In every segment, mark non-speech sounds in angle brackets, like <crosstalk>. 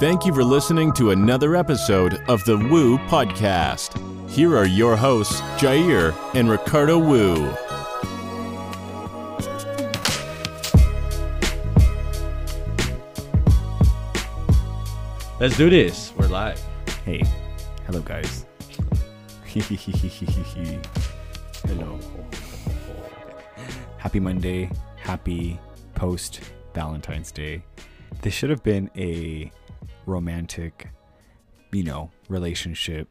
Thank you for listening to another episode of the Woo Podcast. Here are your hosts, Jair and Ricardo Wu. Let's do this. We're live. Hey, hello guys. <laughs> hello. Happy Monday. Happy post Valentine's Day. This should have been a romantic, you know, relationship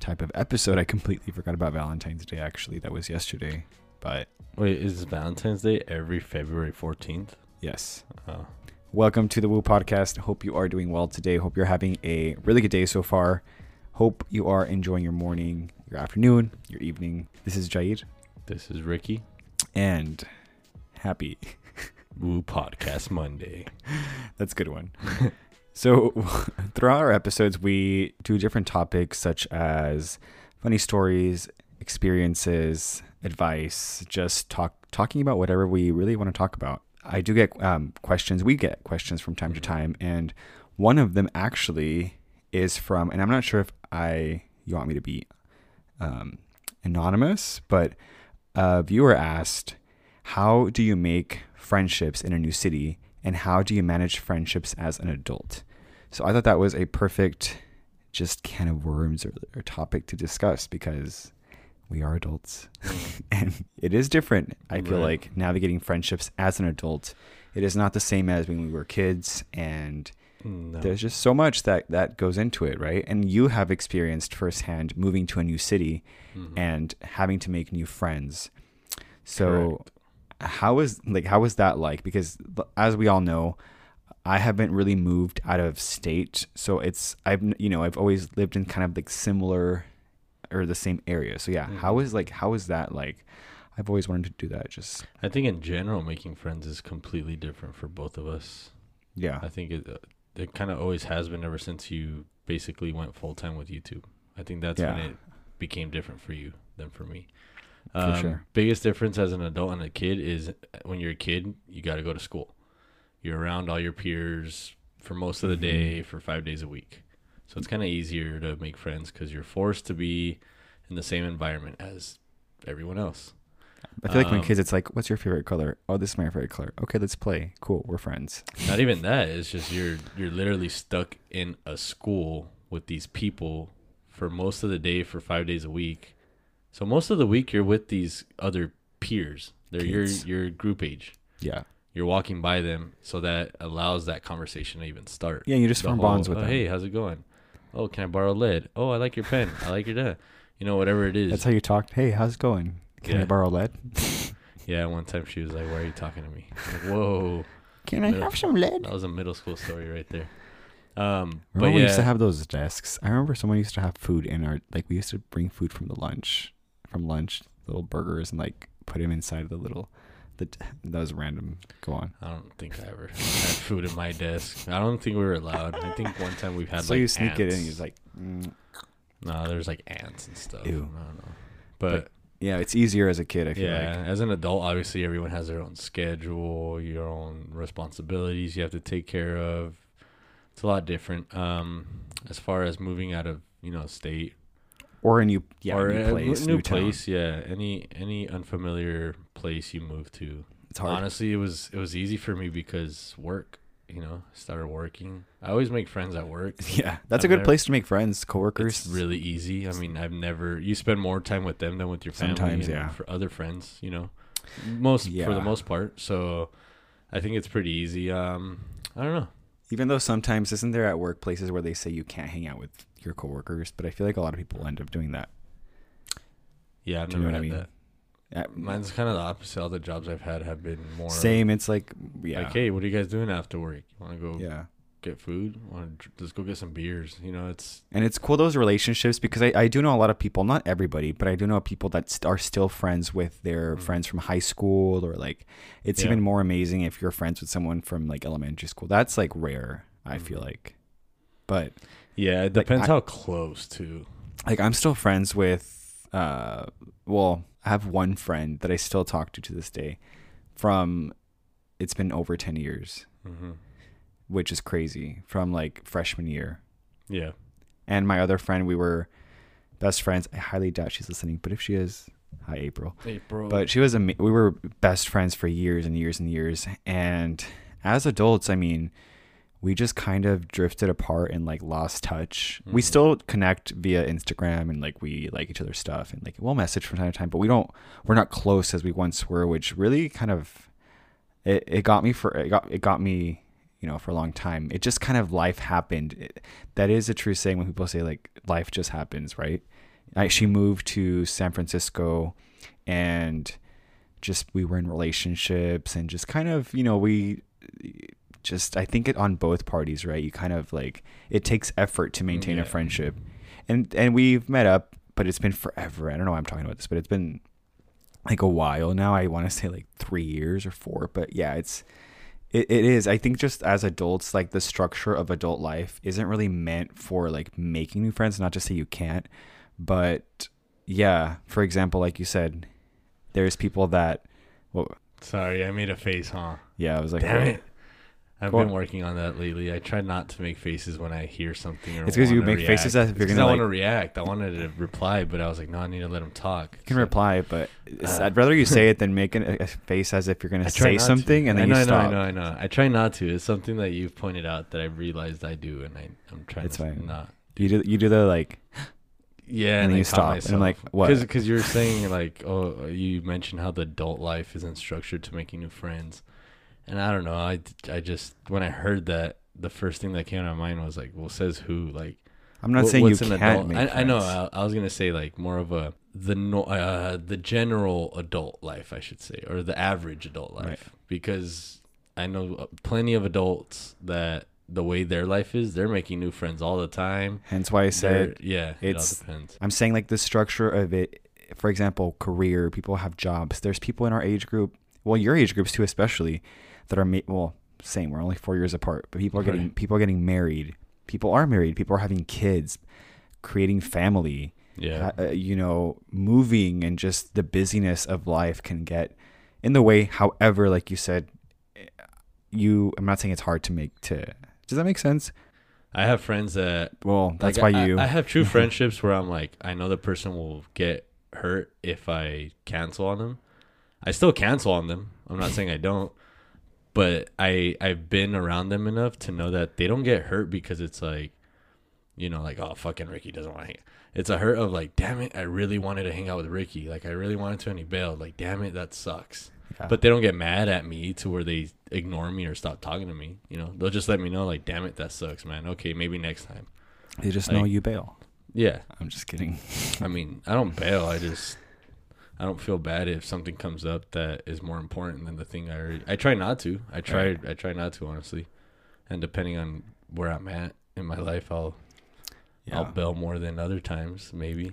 type of episode. I completely forgot about Valentine's Day actually. That was yesterday. But Wait, is Valentine's Day every February 14th? yes. Oh. Welcome to the Woo Podcast. Hope you are doing well today. Hope you're having a really good day so far. Hope you are enjoying your morning, your afternoon, your evening. This is Jaid, This is Ricky. and happy. Woo Podcast Monday. <laughs> That's a good one. <laughs> so, <laughs> throughout our episodes, we do different topics such as funny stories, experiences, advice, just talk talking about whatever we really want to talk about. I do get um, questions. We get questions from time to time, and one of them actually is from, and I'm not sure if I you want me to be um, anonymous, but a viewer asked, "How do you make friendships in a new city, and how do you manage friendships as an adult?" So I thought that was a perfect, just can of worms or, or topic to discuss because we are adults, <laughs> and it is different. I feel Right. like navigating friendships as an adult, it is not the same as when we were kids, and No. there's just so much that that goes into it right and you have experienced firsthand moving to a new city Mhm. and having to make new friends so Correct. How is like how was that like because as we all know i haven't really moved out of state so it's i've you know i've always lived in kind of like similar or the same area so yeah how Mhm. is like how is that like i've always wanted to do that just I think in general, making friends is completely different for both of us. yeah I think it, uh, it kind of always has been ever since you basically went full time with YouTube. I think that's when it became different for you than for me. For Um, sure. Biggest difference as an adult and a kid is when you're a kid, you got to go to school. You're around all your peers for most of the Mhm. day for five days a week. So it's kind of easier to make friends because you're forced to be in the same environment as everyone else. i feel like when um, kids it's like what's your favorite color oh this is my favorite color okay let's play cool we're friends Not even <laughs> that. It's just you're you're literally stuck in a school with these people for most of the day for five days a week. So most of the week you're with these other peers. They're your Kids. your group age. yeah You're walking by them, so that allows that conversation to even start. Yeah, you just The form bonds with "Oh, them. Hey, how's it going? Oh, can I borrow lead? Oh, I like your pen. I like your dad. You know, whatever it is. That's how you talked. Hey, how's it going? Can I Yeah. borrow lead? <laughs> yeah. One time she was like, "Why are you talking to me?" I'm like, Whoa. Can I have some lead? That was a middle school story right there. Um, but Remember we yeah, used to have those desks. I remember someone used to have food in our like we used to bring food from the lunch, from lunch, little burgers, and like put them inside the little. The that was random. Go on. I don't think I ever had food in my desk. I don't think we were allowed. I think one time we've had so like you sneak it in. He's like, mm. no, there's like ants and stuff. Ew. I don't know. But, yeah, it's easier as a kid. I feel yeah, like. as an adult, obviously everyone has their own schedule, your own responsibilities you have to take care of. It's a lot different. Um, as far as moving out of you know state Or a new yeah or new a place, new, town. place, yeah, any any unfamiliar place you move to. It's hard. Honestly, it was it was easy for me because work. You know, started working. I always make friends at work. <laughs> Yeah, that's a I've good never- place to make friends, coworkers. It's really easy. I mean, I've never. You spend more time with them than with your family. Sometimes, yeah. For other friends, you know, most for the most part. So, I think it's pretty easy. Um, I don't know. Even though sometimes isn't there at workplaces where they say you can't hang out with your coworkers, but I feel like a lot of people end up doing that. Yeah, I've Do you know never what I mean? that. Mine's kind of the opposite. All the jobs I've had have been more Same. It's like yeah, Like, hey, what are you guys doing after work? You want to go yeah. get food? Want to let's go get some beers? You know, it's And it's cool those relationships because I, I do know a lot of people, not everybody, but I do know people that st- are still friends with their mm. friends from high school or like it's Yeah. even more amazing if you're friends with someone from like elementary school. That's like rare, I mm. feel like. But yeah. It depends I- how close too. like I'm still friends with uh well, I have one friend that I still talk to to this day from it's been over 10 years, hmm which is crazy from like freshman year. Yeah. And my other friend, we were best friends. I highly doubt she's listening, but if she is, hi April. April. But she was ama- we were best friends for years and years and years. And as adults, I mean, we just kind of drifted apart and like lost touch. We Mhm. still connect via Instagram and like we like each other's stuff and like we'll message from time to time, but we don't we're not close as we once were, which really kind of it, it got me for it got it got me you know for a long time it just kind of life happened it, that is a true saying when people say like life just happens right I, she moved to san francisco and just we were in relationships and just kind of you know we just i think it on both parties right you kind of like it takes effort to maintain Yeah. a friendship and and we've met up but it's been forever i don't know why i'm talking about this but it's been like a while now i want to say like three years or four but yeah it's it, it is i think just as adults like the structure of adult life isn't really meant for like making new friends not to say you can't but yeah for example like you said there's people that well Sorry, I made a face, huh? yeah i was like Damn it. I've Go been on. working on that lately. I try not to make faces when I hear something. Or It's 'cause you make faces react. as if you're gonna, I like- want to react. I wanted to reply, but I was like, no, I need to let him talk. you can So- reply but Uh, i'd rather you say <laughs> it than make a, a face as if you're gonna say to. something and then I know, you I stop know, I know, I know. I try not to. It's something that you've pointed out that I realized I do, and I, I'm trying It's to fine. not. you do you do the like Yeah, And then you stop, and I'm like, what? Because you were saying like, oh, you mentioned how the adult life isn't structured to making new friends, and I don't know. I, I just when I heard that, the first thing that came to my mind was like, well, says who? Like, i'm not what- saying you an can't adult? make I, I know. I, I was gonna say like more of a the no, uh, the general adult life, I should say, or the average adult life, Right. because I know uh, plenty of adults that the way their life is, they're making new friends all the time. hence why i They're- said yeah, it's- it all depends. I'm saying like the structure of it. For example, career. People have jobs. There's people in our age group. Well, your age groups too, especially that are ma- well, same. We're only four years apart, but people are getting Right. people are getting married. People are married. People are having kids, creating family. Yeah. uh, you know, moving and just the busyness of life can get in the way. However, like you said, you. I'm not saying it's hard to make to. Does that make sense? I have friends that Well, that's like, why I- you. I, have true <laughs> friendships where I'm like, I know the person will get hurt if I cancel on them. I still cancel on them. I'm not saying I don't, but I I've been around them enough to know that they don't get hurt because it's like, you know, like oh fucking Ricky doesn't want to. It's a hurt of like, damn it, I really wanted to hang out with Ricky. Like I really wanted to, and he bailed. Like damn it, that sucks. Yeah. But they don't get mad at me to where they ignore me or stop talking to me. You know, they'll just let me know like, damn it, that sucks, man. Okay, maybe next time. they just know you bail. Yeah, I'm just kidding. I mean, <laughs> I don't bail. I just I don't feel bad if something comes up that is more important than the thing I already. I try not to. I try. Right. I try not to honestly, and depending on where I'm at in my life, I'll yeah. I'll bail more than other times. Maybe.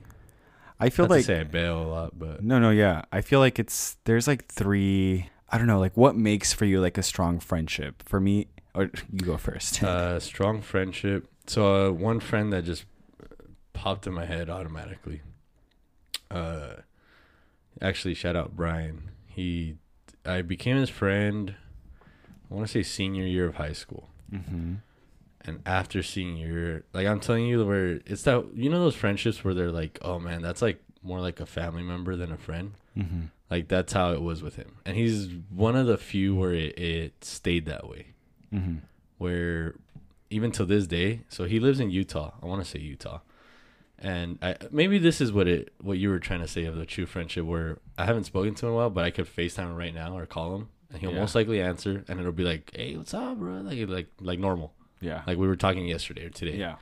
I feel Not like say I bail a lot, but no, no, yeah. I feel like it's there's like three. I don't know, like what makes for you like a strong friendship. For me, or <laughs> you go first. uh, strong friendship. So uh, one friend that just popped in my head automatically. Actually, shout out Brian. He, I became his friend. I want to say senior year of high school, mm-hmm. and after senior year, like I'm telling you, where it's that you know those friendships where they're like, oh man, that's like more like a family member than a friend. Mm-hmm. Like that's how it was with him, and he's one of the few where it, it stayed that way Mm-hmm. where even till this day so he lives in utah i want to say utah and I, maybe this is what it what you were trying to say of the true friendship where i haven't spoken to him in a while but i could facetime him right now or call him and he'll Yeah. most likely answer and it'll be like hey what's up bro like like like normal Yeah. like we were talking yesterday or today yeah.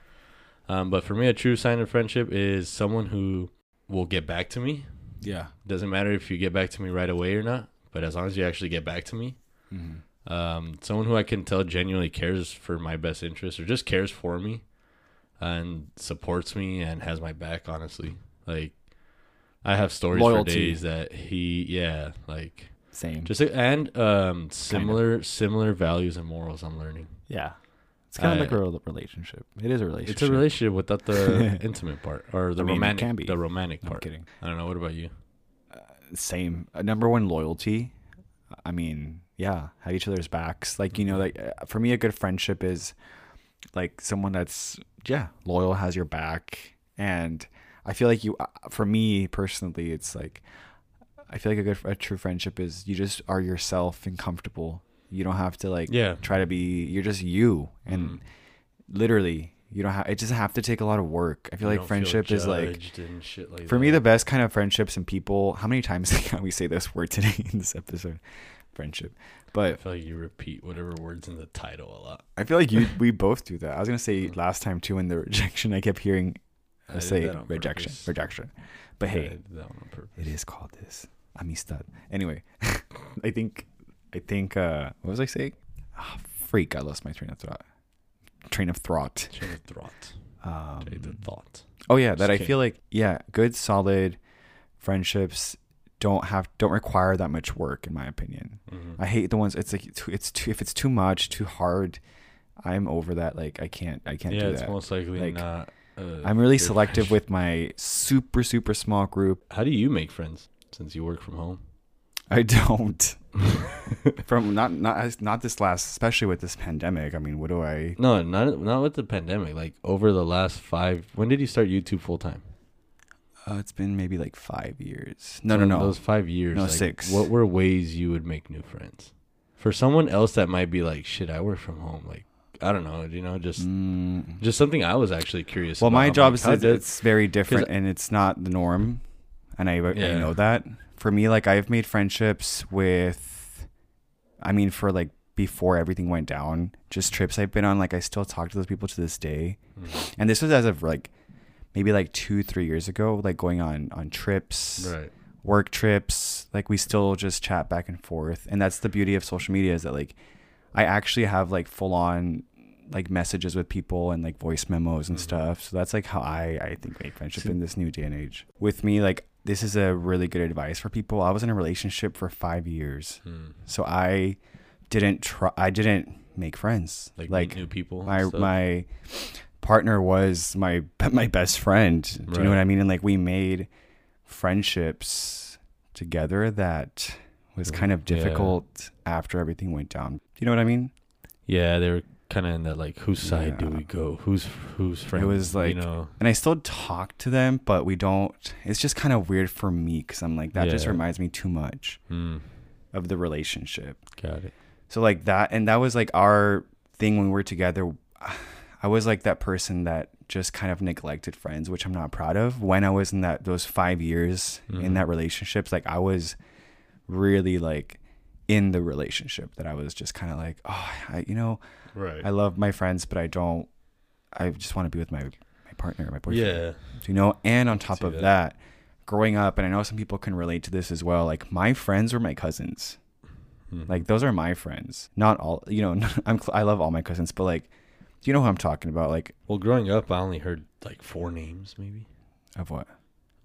um, but for me a true sign of friendship is someone who will get back to me Yeah. doesn't matter if you get back to me right away or not but as long as you actually get back to me Mm-hmm. Um, someone who I can tell genuinely cares for my best interest or just cares for me and supports me and has my back. Honestly, like I have stories Loyalty. for days that he, yeah, like Same. just and um similar similar values and morals. I'm learning. yeah. It's kind of like a relationship. It is a relationship. It's a relationship without the <laughs> intimate part or the I mean, romantic. can be. The romantic No, I'm part. kidding. I don't know. What about you? Same. Uh, number one, loyalty. I mean, yeah, have each other's backs. Like you know, like uh, for me, a good friendship is like someone that's yeah loyal, has your back, and I feel like you. uh, For me personally, it's like I feel like a good, a true friendship is you just are yourself and comfortable. You don't have to like Yeah. try to be. You're just you, and Mm. literally, you don't have. It doesn't have to take a lot of work. I feel You like friendship is like judged and shit like for me, the best kind of friendships and people. How many times <laughs> can we say this word today in this episode? Friendship. But I feel like you repeat whatever words in the title a lot. I feel like you, we <laughs> both do that. I was gonna say last time too in the rejection. I kept hearing I say rejection, purpose. rejection. But hey, did that one on purpose. it is called this amistad. Anyway, <laughs> I think, I think. uh What was I saying? Ah, freak! I lost my train of thought. Train of thought. Chain of thought. Um, of thought. Oh yeah, that Just I kidding. feel like yeah, good solid friendships don't have don't require that much work in my opinion. Mhm. I hate the ones it's like it's too if it's too much, too hard. I'm over that. Like I can't I can't yeah, do that. Yeah, it's most likely Like, not. Uh, I'm really selective with my super super small group. How do you make friends since you work from home? I don't. <laughs> From not not not this last, especially with this pandemic. I mean, what do I? No, not not with the pandemic. Like over the last five. When did you start YouTube full time? Uh, it's been maybe like five years. No, no, no. Those five years. No, like, six. What were ways you would make new friends? For someone else that might be like, shit, I work from home. Like, I don't know. You know, just Mm. just something I was actually curious. Well, about. my job like, is it's, did- it's very different, and it's not the norm, and I I know that. For me, like I've made friendships with, I mean, for like before everything went down, just trips I've been on. Like I still talk to those people to this day, Mhm. and this was as of like maybe like two three years ago, like going on on trips, right. work trips. Like we still just chat back and forth, and that's the beauty of social media is that like I actually have like full on like messages with people and like voice memos and Mhm. stuff. So that's like how I I think make friendship in this new day and age. With me, like this is a really good advice for people. I was in a relationship for five years, Hmm. so I didn't try. I didn't make friends. Like, Like, new people. my my partner was my <laughs> my best friend. Do you know what I mean? And like we made friendships together that was kind of Yeah. difficult after everything went down. Do you know what I mean? Yeah, they were kind of in that like, whose side do we go? Who's who's friend? It was like- you know, And I still talk to them, but we don't. It's just kind of weird for me because I'm like that just reminds me too much hmm, of the relationship. got it. So like that, and that was like our thing when we were together. I was like that person that just kind of neglected friends, which I'm not proud of. When I was in that those five years in Mhm. that relationships, like I was really like in the relationship that I was just kind of like, oh, I, you know, Right. I love my friends, but I don't. I just want to be with my my partner, my boyfriend yeah. you know and on top of that. that. growing up and i know some people can relate to this as well like my friends were my cousins Hmm. like those are my friends not all you know <laughs> i'm i love all my cousins but like do you know who i'm talking about like well, growing up, I only heard like four names, maybe. of what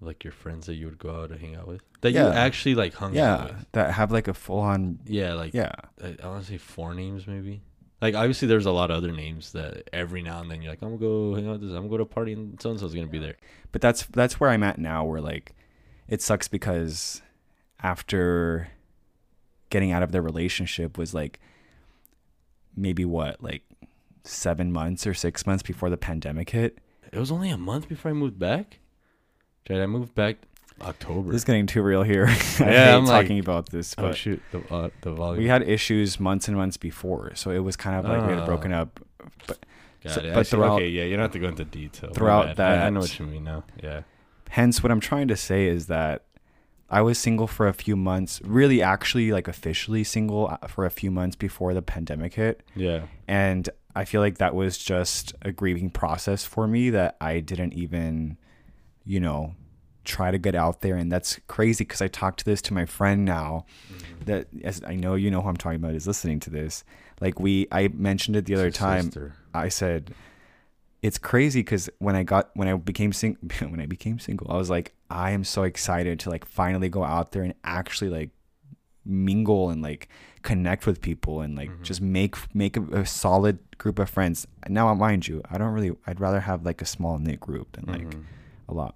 Like your friends that you would go out and hang out with. That Yeah. you actually like hung out yeah with. that have like a full-on Yeah, like yeah I, I want to say four names maybe. Like obviously there's a lot of other names that every now and then you're like I'm gonna go hang out with this. I'm gonna go to a party and so and so's gonna be there. but that's that's where i'm at now where like it sucks because after getting out of the relationship was like maybe what like seven months or six months before the pandemic hit It was only a month before I moved back. Right, I moved back October. This is getting too real here. <laughs> I Yeah, hate I'm like- talking about this, oh but shoot, the uh, the volume. we had issues months and months before, so it was kind of like we had Ah. broken up. Got so- but throughout- okay, yeah, you don't have to go into detail. Throughout that, I, I know what you mean now. Yeah. Hence, what I'm trying to say is that I was single for a few months, really, actually, like officially single uh, for a few months before the pandemic hit, Yeah. and I feel like that was just a grieving process for me that I didn't even, you know, try to get out there and that's crazy because i talked to this to my friend now Mm-hmm. that as i know you know who i'm talking about is listening to this like we i mentioned it the other time sister. i said it's crazy because when i got when i became sing <laughs> when i became single i was like i am so excited to like finally go out there and actually like mingle and like connect with people and like just make make a, a solid group of friends now mind you i don't really i'd rather have like a small knit group than like a lot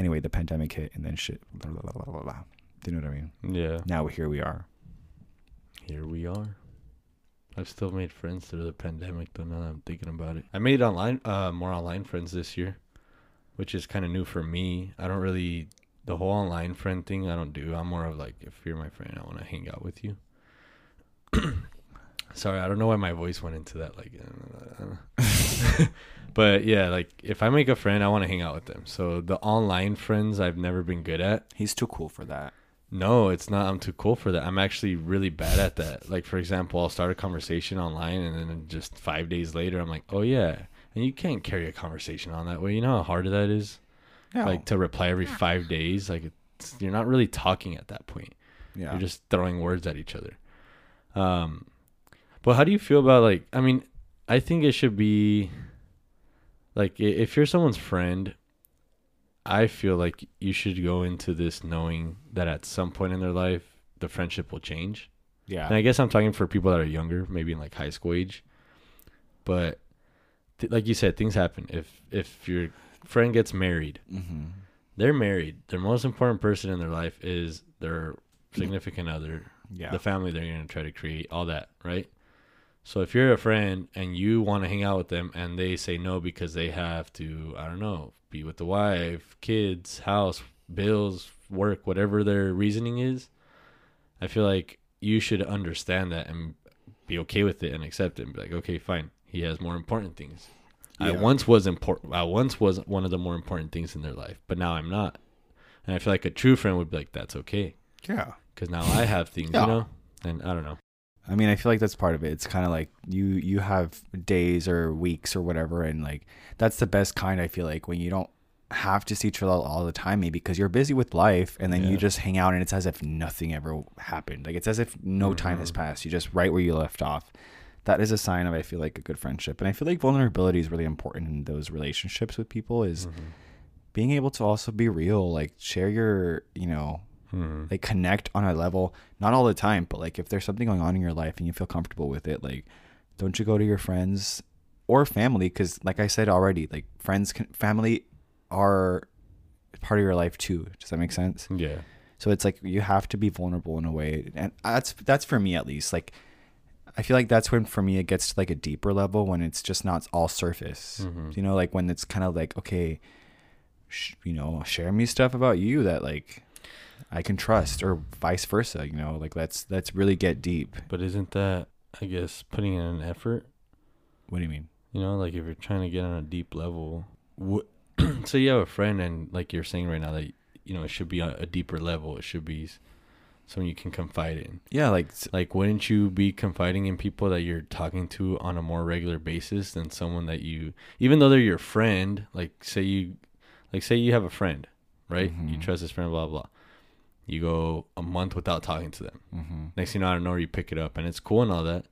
anyway the pandemic hit and then shit blah, blah, blah, blah, blah. do you know what i mean Yeah. now here we are Here we are. I've still made friends through the pandemic though now that I'm thinking about it. I made online uh more online friends this year, which is kind of new for me. I don't really the whole online friend thing I don't do. I'm more of like if you're my friend, I want to hang out with you. <clears throat> Sorry, I don't know why my voice went into that like uh, <laughs> But yeah, like if I make a friend, I want to hang out with them. So the online friends I've never been good at. he's too cool for that No, it's not. I'm too cool for that. I'm actually really bad at that. Like, for example, I'll start a conversation online and then just five days later, I'm like, oh, yeah. And you can't carry a conversation on that way. You know how hard that is? yeah Like, to reply every five days. Like, it's, you're not really talking at that point. yeah You're just throwing words at each other. Um, but how do you feel about, like, I mean, I think it should be, like, if you're someone's friend, I feel like you should go into this knowing that at some point in their life, the friendship will change. yeah And I guess I'm talking for people that are younger, maybe in like high school age. But th- like you said, things happen. If if your friend gets married, mm-hmm. they're married. Their most important person in their life is their significant other, yeah the family they're going to try to create, all that, right? So if you're a friend and you want to hang out with them and they say no because they have to, I don't know, be with the wife, kids, house, bills, work, whatever their reasoning is, I feel like you should understand that and be okay with it and accept it and be like, okay, fine. He has more important things. I once was important. I once was one of the more important things in their life, but now I'm not. And I feel like a true friend would be like, that's okay yeah because now I have things, Yeah. you know. And I don't know. I mean, I feel like that's part of it. It's kind of like you you have days or weeks or whatever, and like that's the best kind. I feel like when you don't have to see each other all the time, maybe because you're busy with life, and then you just hang out, and it's as if nothing ever happened. Like it's as if no time has mm-hmm. passed. You just right where you left off. That is a sign of I feel like a good friendship, and I feel like vulnerability is really important in those relationships with people. Is mm-hmm. being able to also be real, like share your you know Hmm. like connect on a level not all the time but like if there's something going on in your life and you feel comfortable with it like don't you go to your friends or family because like i said already like friends can family are part of your life too does that make sense Yeah. so it's like you have to be vulnerable in a way and that's that's for me at least like i feel like that's when for me it gets to like a deeper level when it's just not all surface Mhm. you know like when it's kind of like okay sh- you know share me stuff about you that like i can trust or vice versa you know like let's let's really get deep But isn't that, I guess, putting in an effort? what do you mean You know, like if you're trying to get on a deep level, wh- <clears throat> so you have a friend, and like you're saying right now that you know it should be on a deeper level. It should be someone you can confide in. yeah like Like, wouldn't you be confiding in people that you're talking to on a more regular basis than someone that you, even though they're your friend? Like, say you, like say you have a friend, right? You Mhm. trust this friend, blah blah. You go a month without talking to them. mhm. Next thing you know, out of nowhere, you pick it up, and it's cool and all that.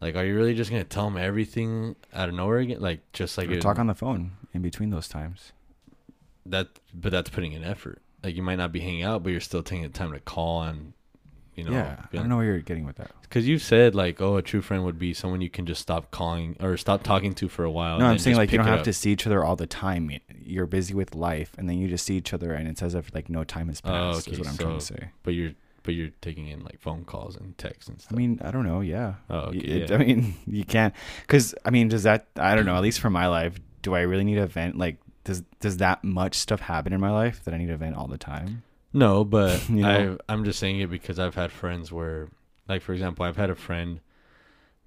Like, are you really just gonna tell them everything out of nowhere again? Like, just like it- talk on the phone in between those times that, but that's putting in effort. Like, you might not be hanging out, but you're still taking the time to call and, you know, yeah i don't know where you're getting with that Because you said like, oh, a true friend would be someone you can just stop calling or stop talking to for a while. no i'm saying like you don't have up. to see each other all the time you're busy with life and then you just see each other and it's as if like no time has Oh, passed is what i'm trying to say But you're but you're taking in like phone calls and texts and stuff. I mean, I don't know. Yeah. Oh, okay, It- yeah. I mean, <laughs> you can't, because I mean, does that? I don't know. At least for my life, do I really need a vent? Like, does does that much stuff happen in my life that I need a vent all the time? No, but <laughs> You know? I I'm just saying it because I've had friends where, like for example, I've had a friend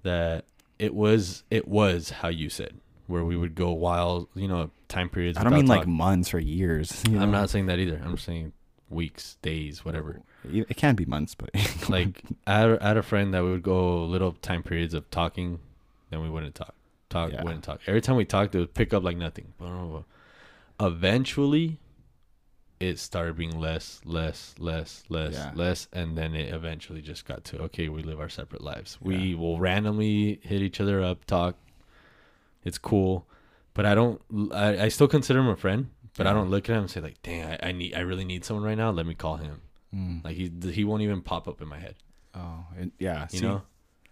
that it was it was how you said where we would go wild, you know, time periods. I don't mean like months or years. I'm know? not saying that either. I'm saying weeks, days, whatever. It can be months, but <laughs> like I had, I had a friend that we would go little time periods of talking, then we wouldn't talk, talk, Yeah. wouldn't talk. Every time we talked, it would pick up like nothing. Eventually, it started being less, less, less, less, Yeah. less, and then it eventually just got to okay, we live our separate lives. We will randomly hit each other up, talk. It's cool, but I don't. I, I still consider him a friend, but I don't look at him and say like, "Dang, I, I need, I really need someone right now. Let me call him." Mm. Like he he won't even pop up in my head, Oh, it, yeah. you see? know.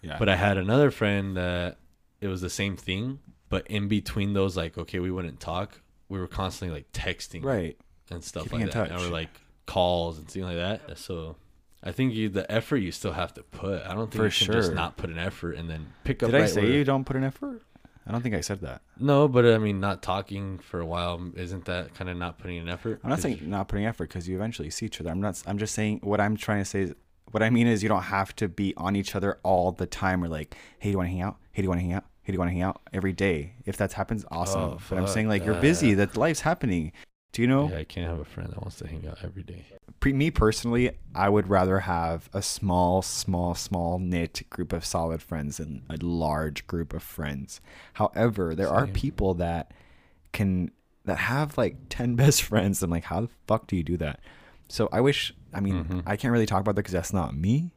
Yeah. But I had another friend that it was the same thing, but in between those, like, okay, we wouldn't talk. We were constantly like texting, right. And stuff Keeping like that, touch. or like calls and things like that. So, I think you the effort you still have to put. I don't think For you can just not put an effort and then pick up. Did I say where- you don't put an effort? I don't think I said that. No, but I mean, not talking for a while isn't that kind of not putting an effort? I'm not saying not putting effort because you eventually see each other. I'm not. I'm just saying what I'm trying to say is what I mean is you don't have to be on each other all the time. Or like, hey, do you want to hang out? Hey, do you want to hang out? Hey, do you want to hang out every day? If that happens, awesome. Oh, but I'm saying like you're busy. That life's happening. Do you know? Yeah, I can't have a friend that wants to hang out every day. Pre- me personally, I would rather have a small, small, small knit group of solid friends than a large group of friends. However, there are people that can that have like ten <laughs> best friends. I'm like, how the fuck do you do that? So I wish. I mean, Mhm. I can't really talk about that because that's not me.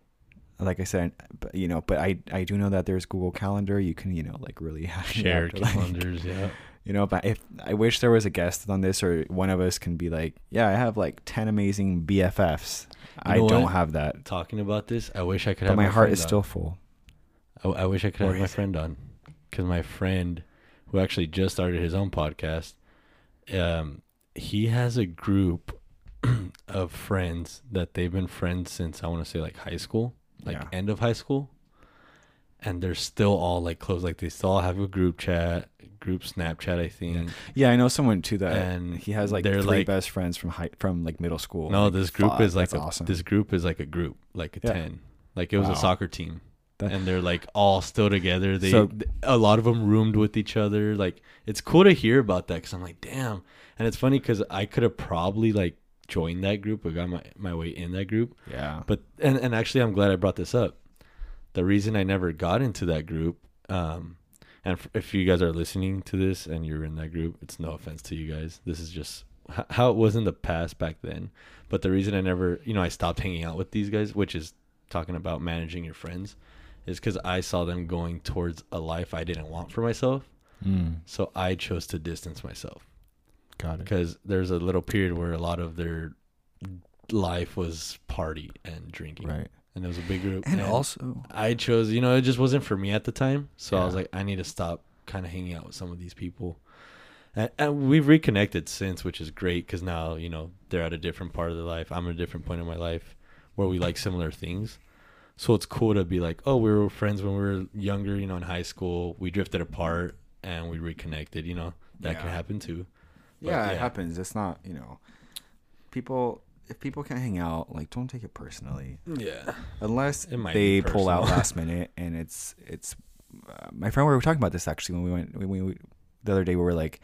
Like I said, but, you know, but I I do know that there's Google Calendar. You can you know like really <laughs> hang shared to, like, calendars, yeah. You know, but if I wish there was a guest on this, or one of us can be like, yeah, I have like ten amazing BFFs. I know don't what? have that, Talking about this, I wish I could but have my, my, heart is on. still full. I, I wish I could Or have my is it? friend on, because my friend, who actually just started his own podcast, um, he has a group <clears throat> of friends that they've been friends since I want to say like high school, like Yeah. end of high school, and they're still all like close. Like they still have a group chat, group Snapchat, I think. Yeah, I know someone too that And he has like they're, three like- best friends from high from like middle school. No, Like, this group fuck, is like that's a, awesome. this group is like a group, like a Yeah. ten. Like it was Wow. a soccer team. That- and they're like all still together. They So- a lot of them roomed with each other. Like it's cool to hear about that because I'm like, damn. And it's funny because I could have probably like joined that group or got my my way in that group. yeah, But and and actually, I'm glad I brought this up. The reason I never got into that group, um, and if you guys are listening to this and you're in that group, it's no offense to you guys. This is just how it was in the past back then. But the reason I never, you know, I stopped hanging out with these guys, which is talking about managing your friends, is because I saw them going towards a life I didn't want for myself. mm, So I chose to distance myself got it. because there's a little period where a lot of their life was party and drinking Right, and it was a big group. and also, I chose, you know, it just wasn't for me at the time. So I was like, I need to stop kind of hanging out with some of these people. And, and we've reconnected since, which is great because now, you know, they're at a different part of their life. I'm at a different point in my life where we like similar things. So it's cool to be like, oh, we were friends when we were younger, you know, in high school. We drifted apart and we reconnected, you know, that can happen too. But, yeah, it happens. It's not you know, people. If people can't hang out, like don't take it personally. Yeah. unless It might they pull out last minute <laughs> and it's it's uh, my friend we were talking about this actually when we went when we the other day we were like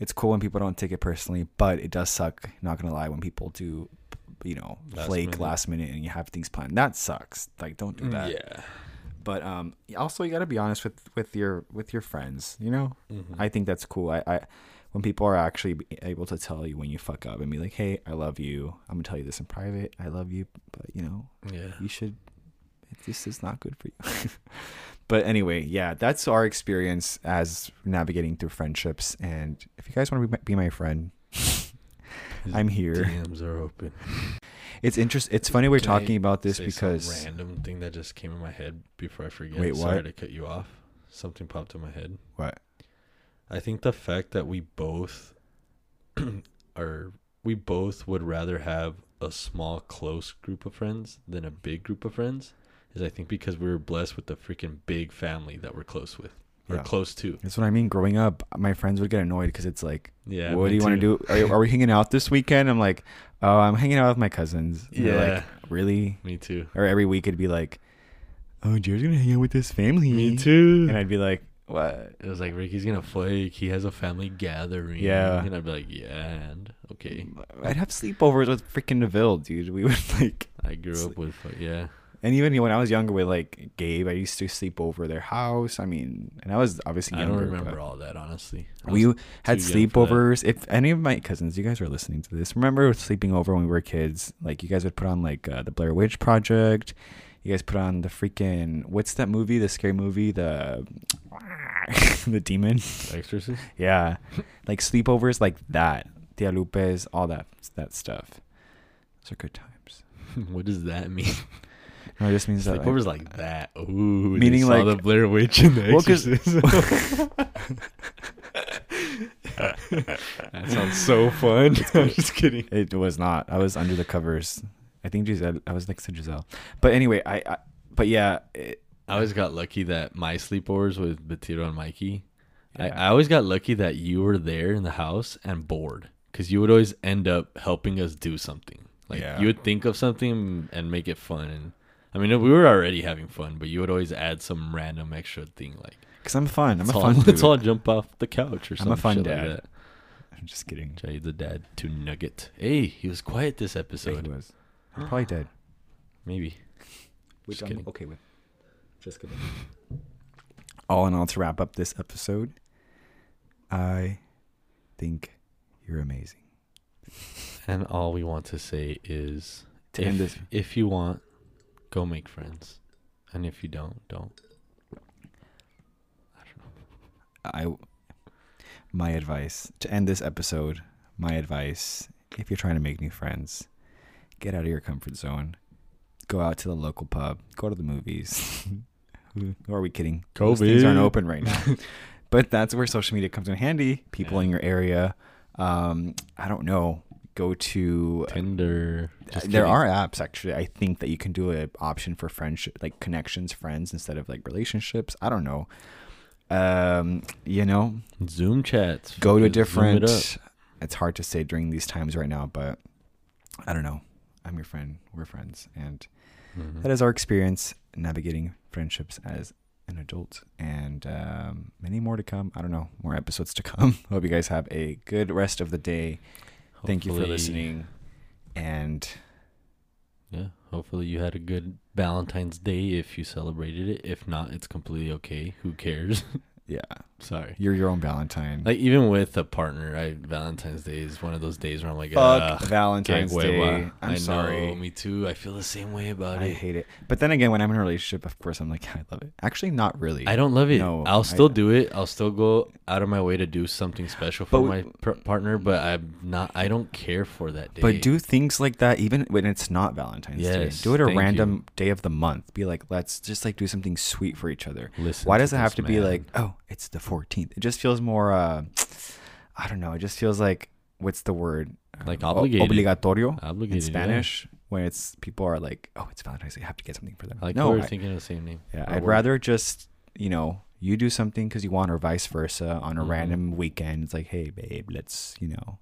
it's cool when people don't take it personally but it does suck not gonna lie when people do you know Last flake minute. last minute and you have things planned that sucks like don't do that Yeah. but um also you got to be honest with with your with your friends you know Mhm. i think that's cool i i when people are actually able to tell you when you fuck up and be like hey i love you i'm gonna tell you this in private i love you but you know yeah. you should this is not good for you <laughs> but anyway yeah that's our experience as navigating through friendships and if you guys want to be my, friend <laughs> i'm here DMs are open. it's interest it's funny we're Can I talking about this because random thing that just came in my head before I forget. Wait, Sorry to cut you off. Something popped in my head. what I think the fact that we both <clears throat> are we both would rather have a small close group of friends than a big group of friends is I think because we were blessed with a freaking big family that we're close with or Yeah. close to. that's what i mean growing up my friends would get annoyed because it's like Yeah. what do you want to do are, are we <laughs> hanging out this weekend i'm like oh i'm hanging out with my cousins And Yeah. like really Me too. or every week it'd be like oh jared's gonna hang out with his family Me too. and i'd be like what It was like Ricky's gonna flake. He has a family gathering. Yeah. and I'd be like, yeah, and okay. I'd have sleepovers with freaking Neville, dude. We would <laughs> like, I grew Sleep. up with yeah. And even when I was younger with like Gabe, I used to sleep over their house. I mean, and I was obviously I younger. don't remember all that honestly. I We had too young for that. sleepovers. If any of my cousins, you guys are listening to this, remember sleeping over when we were kids? Like you guys would put on like uh, the Blair Witch Project. You guys put on the freaking what's that movie? The scary movie, the <laughs> the demon. Exorcist. Yeah, like sleepovers like that. Tia Lupe's, all that that stuff. Those are good times. <laughs> what does that mean? No, it just means that. like- Sleepovers like that. Ooh, Meaning like- the Blair Witch and the Well, Exorcist. <laughs> that sounds so fun. I'm just kidding. It was not. I was under the covers. I think Giselle. I was next to Giselle. But anyway, I. I but yeah, it, I always got lucky that my sleepovers with Batiro and Mikey. I, Yeah. I always got lucky that you were there in the house and bored because you would always end up helping us do something. Like Yeah. you would think of something and make it fun. And I mean, we were already having fun, but you would always add some random extra thing like because I'm fun. I'm a all, fun. let's all jump off the couch or something. I'm a fun dad. Like I'm just kidding. Jay the dad to Nugget. Hey, he was quiet this Yeah, episode. he was. He's probably dead. Maybe. Which Just I'm kidding. okay with. Just kidding. All in all, to wrap up this episode, I think you're amazing. And all we want to say is To if, end this- if you want, go make friends. And if you don't, don't. I my advice to end this episode, my advice, if you're trying to make new friends, get out of your comfort zone. Go out to the local pub. Go to the movies. <laughs> Who are we kidding? Those things aren't open right now. <laughs> but that's where social media comes in handy. People Yeah. in your area. Um, I don't know. Go to Tinder. uh, Just there are apps actually. I think that you can do a option for friendship, like connections, friends instead of like relationships. I don't know. Um, you know, Zoom chats. go to different. it. It's hard to say during these times right now, but I don't know. I'm your friend. We're friends, and Mhm. that is our experience navigating friendships as an adult, and um, many more to come. I don't know, more episodes to come. <laughs> Hope you guys have a good rest of the day. Thank you for Hopefully- listening, and Yeah. Hopefully you had a good Valentine's Day if you celebrated it. If not, it's completely okay. Who cares? <laughs> yeah, Sorry. you're your own Valentine. Like even with a partner, I Valentine's Day is one of those days where I'm like, Fuck "Ugh, Valentine's Day. hueva." I'm I sorry. Know, me too. I feel the same way about I it. I hate it. But then again, when I'm in a relationship, of course, I'm like, <laughs> I love it. Actually, not really. I don't love it. No, I'll I- still do it. I'll still go out of my way to do something special for But- my per- partner, but I'm not. I don't care for that day. But do things like that even when it's not Valentine's Yes, Day. Do it a random day of the month. Be like, let's just like do something sweet for each other. Listen Why does it have to be like, oh, it's the 14th? It just feels more. uh I don't know. It just feels like what's the word? Like obligated. obligatorio in obligated? yeah. Spanish. When it's people are like, oh, it's Valentine's Day, I have to get something for them. Like no, we're I- thinking of the same name. Yeah, I'd word. rather just you know you do something because you want, or vice versa. On a Mhm. random weekend, it's like, hey, babe, let's you know,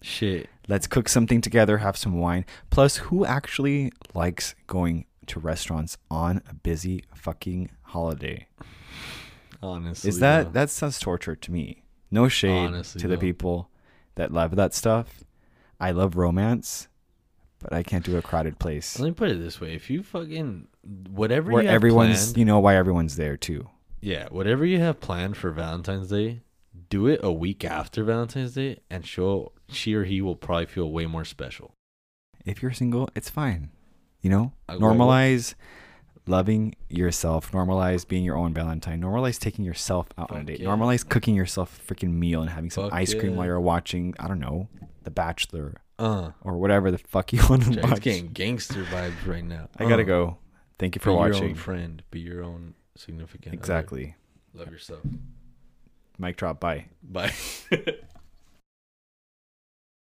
shit. let's cook something together, have some wine. Plus, who actually likes going to restaurants on a busy fucking holiday? Honestly, Is that though. that sounds torture to me? No shade Honestly, to the people that love that stuff. I love romance, but I can't do a crowded place Let me put it this way: if you fucking whatever where you everyone's planned, you know why everyone's there too. yeah, whatever you have planned for Valentine's Day, do it a week after Valentine's Day, and show she or he will probably feel way more special. if you're single, it's fine. You know, normalize loving yourself. Normalize being your own Valentine. Normalize taking yourself out on a date. yeah. Normalize cooking yourself a freaking meal and having some Fuck ice cream yeah. while you're watching. I don't know, The Bachelor Uh, or whatever the fuck you want to Jack's watch. getting gangster vibes right now. I gotta Uh, go. Thank you Be for your watching. own friend. Be your own significant. other. Exactly. Love yourself. Mic drop. Bye. Bye. <laughs>